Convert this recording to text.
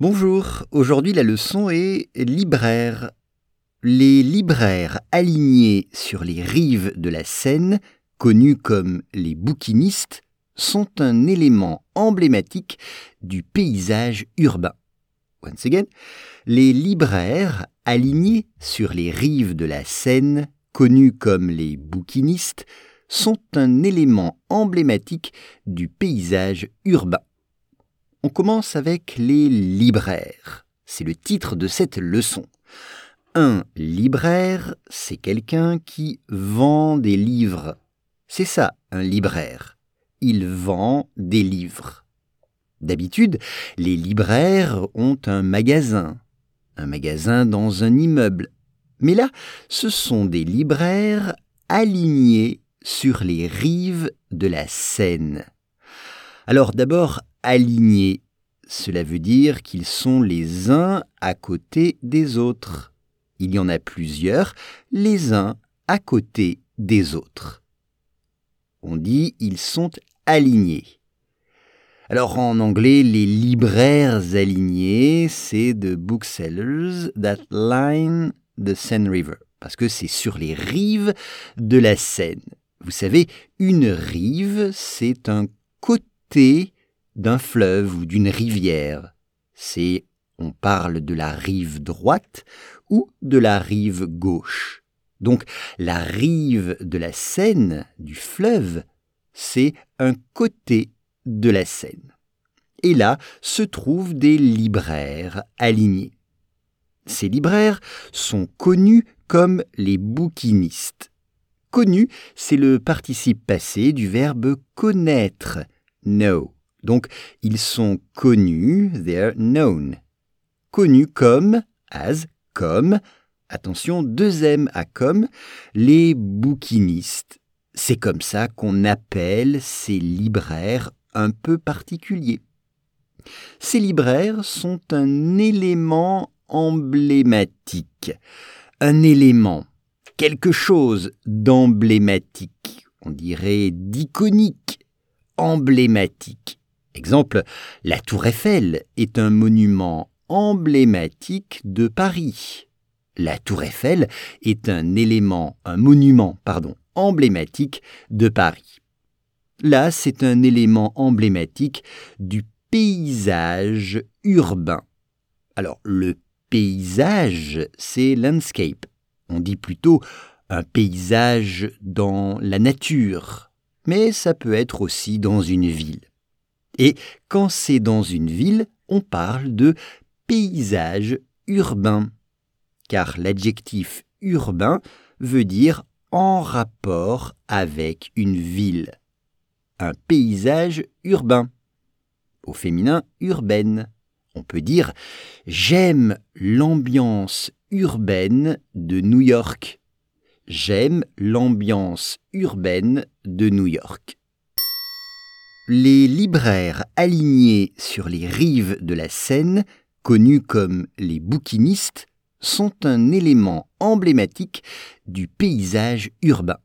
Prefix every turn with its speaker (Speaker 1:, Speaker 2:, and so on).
Speaker 1: Bonjour, aujourd'hui la leçon est libraire. Les libraires alignés sur les rives de la Seine, connus comme les bouquinistes, sont un élément emblématique du paysage urbain. Once again, les libraires alignés sur les rives de la Seine, connus comme les bouquinistes, sont un élément emblématique du paysage urbain. On commence avec les libraires. C'est le titre de cette leçon. Un libraire, c'est quelqu'un qui vend des livres. C'est ça, un libraire. Il vend des livres. D'habitude, les libraires ont un magasin, un magasin dans un immeuble. Mais là, ce sont des libraires alignés sur les rives de la Seine. Alors d'abord, alignés. Cela veut dire qu'ils sont les uns à côté des autres. Il y en a plusieurs, les uns à côté des autres. On dit ils sont alignés. Alors en anglais, les libraires alignés, c'est the booksellers that line the Seine River, parce que c'est sur les rives de la Seine. Vous savez, une rive, c'est un côté d'un fleuve ou d'une rivière. C'est on parle de la rive droite ou de la rive gauche. Donc la rive de la Seine, du fleuve, c'est un côté de la Seine. Et là se trouvent des libraires alignés. Ces libraires sont connus comme les bouquinistes. Connu, c'est le participe passé du verbe connaître, know. Donc, ils sont connus, they're known. Connus comme, as, comme, attention, deux M à comme, les bouquinistes. C'est comme ça qu'on appelle ces libraires un peu particuliers. Ces libraires sont un élément emblématique, un élément, quelque chose d'emblématique, on dirait d'iconique, emblématique. Exemple, la tour Eiffel est un monument emblématique de Paris. La tour Eiffel est un élément, un monument, pardon, emblématique de Paris. Là, c'est un élément emblématique du paysage urbain. Alors, le paysage, c'est landscape. On dit plutôt un paysage dans la nature, mais ça peut être aussi dans une ville. Et quand c'est dans une ville, on parle de paysage urbain, car l'adjectif urbain veut dire en rapport avec une ville. Un paysage urbain. Au féminin, urbaine. On peut dire J'aime l'ambiance urbaine de New York. J'aime l'ambiance urbaine de New York. Les libraires alignés sur les rives de la Seine, connus comme les bouquinistes, sont un élément emblématique du paysage urbain.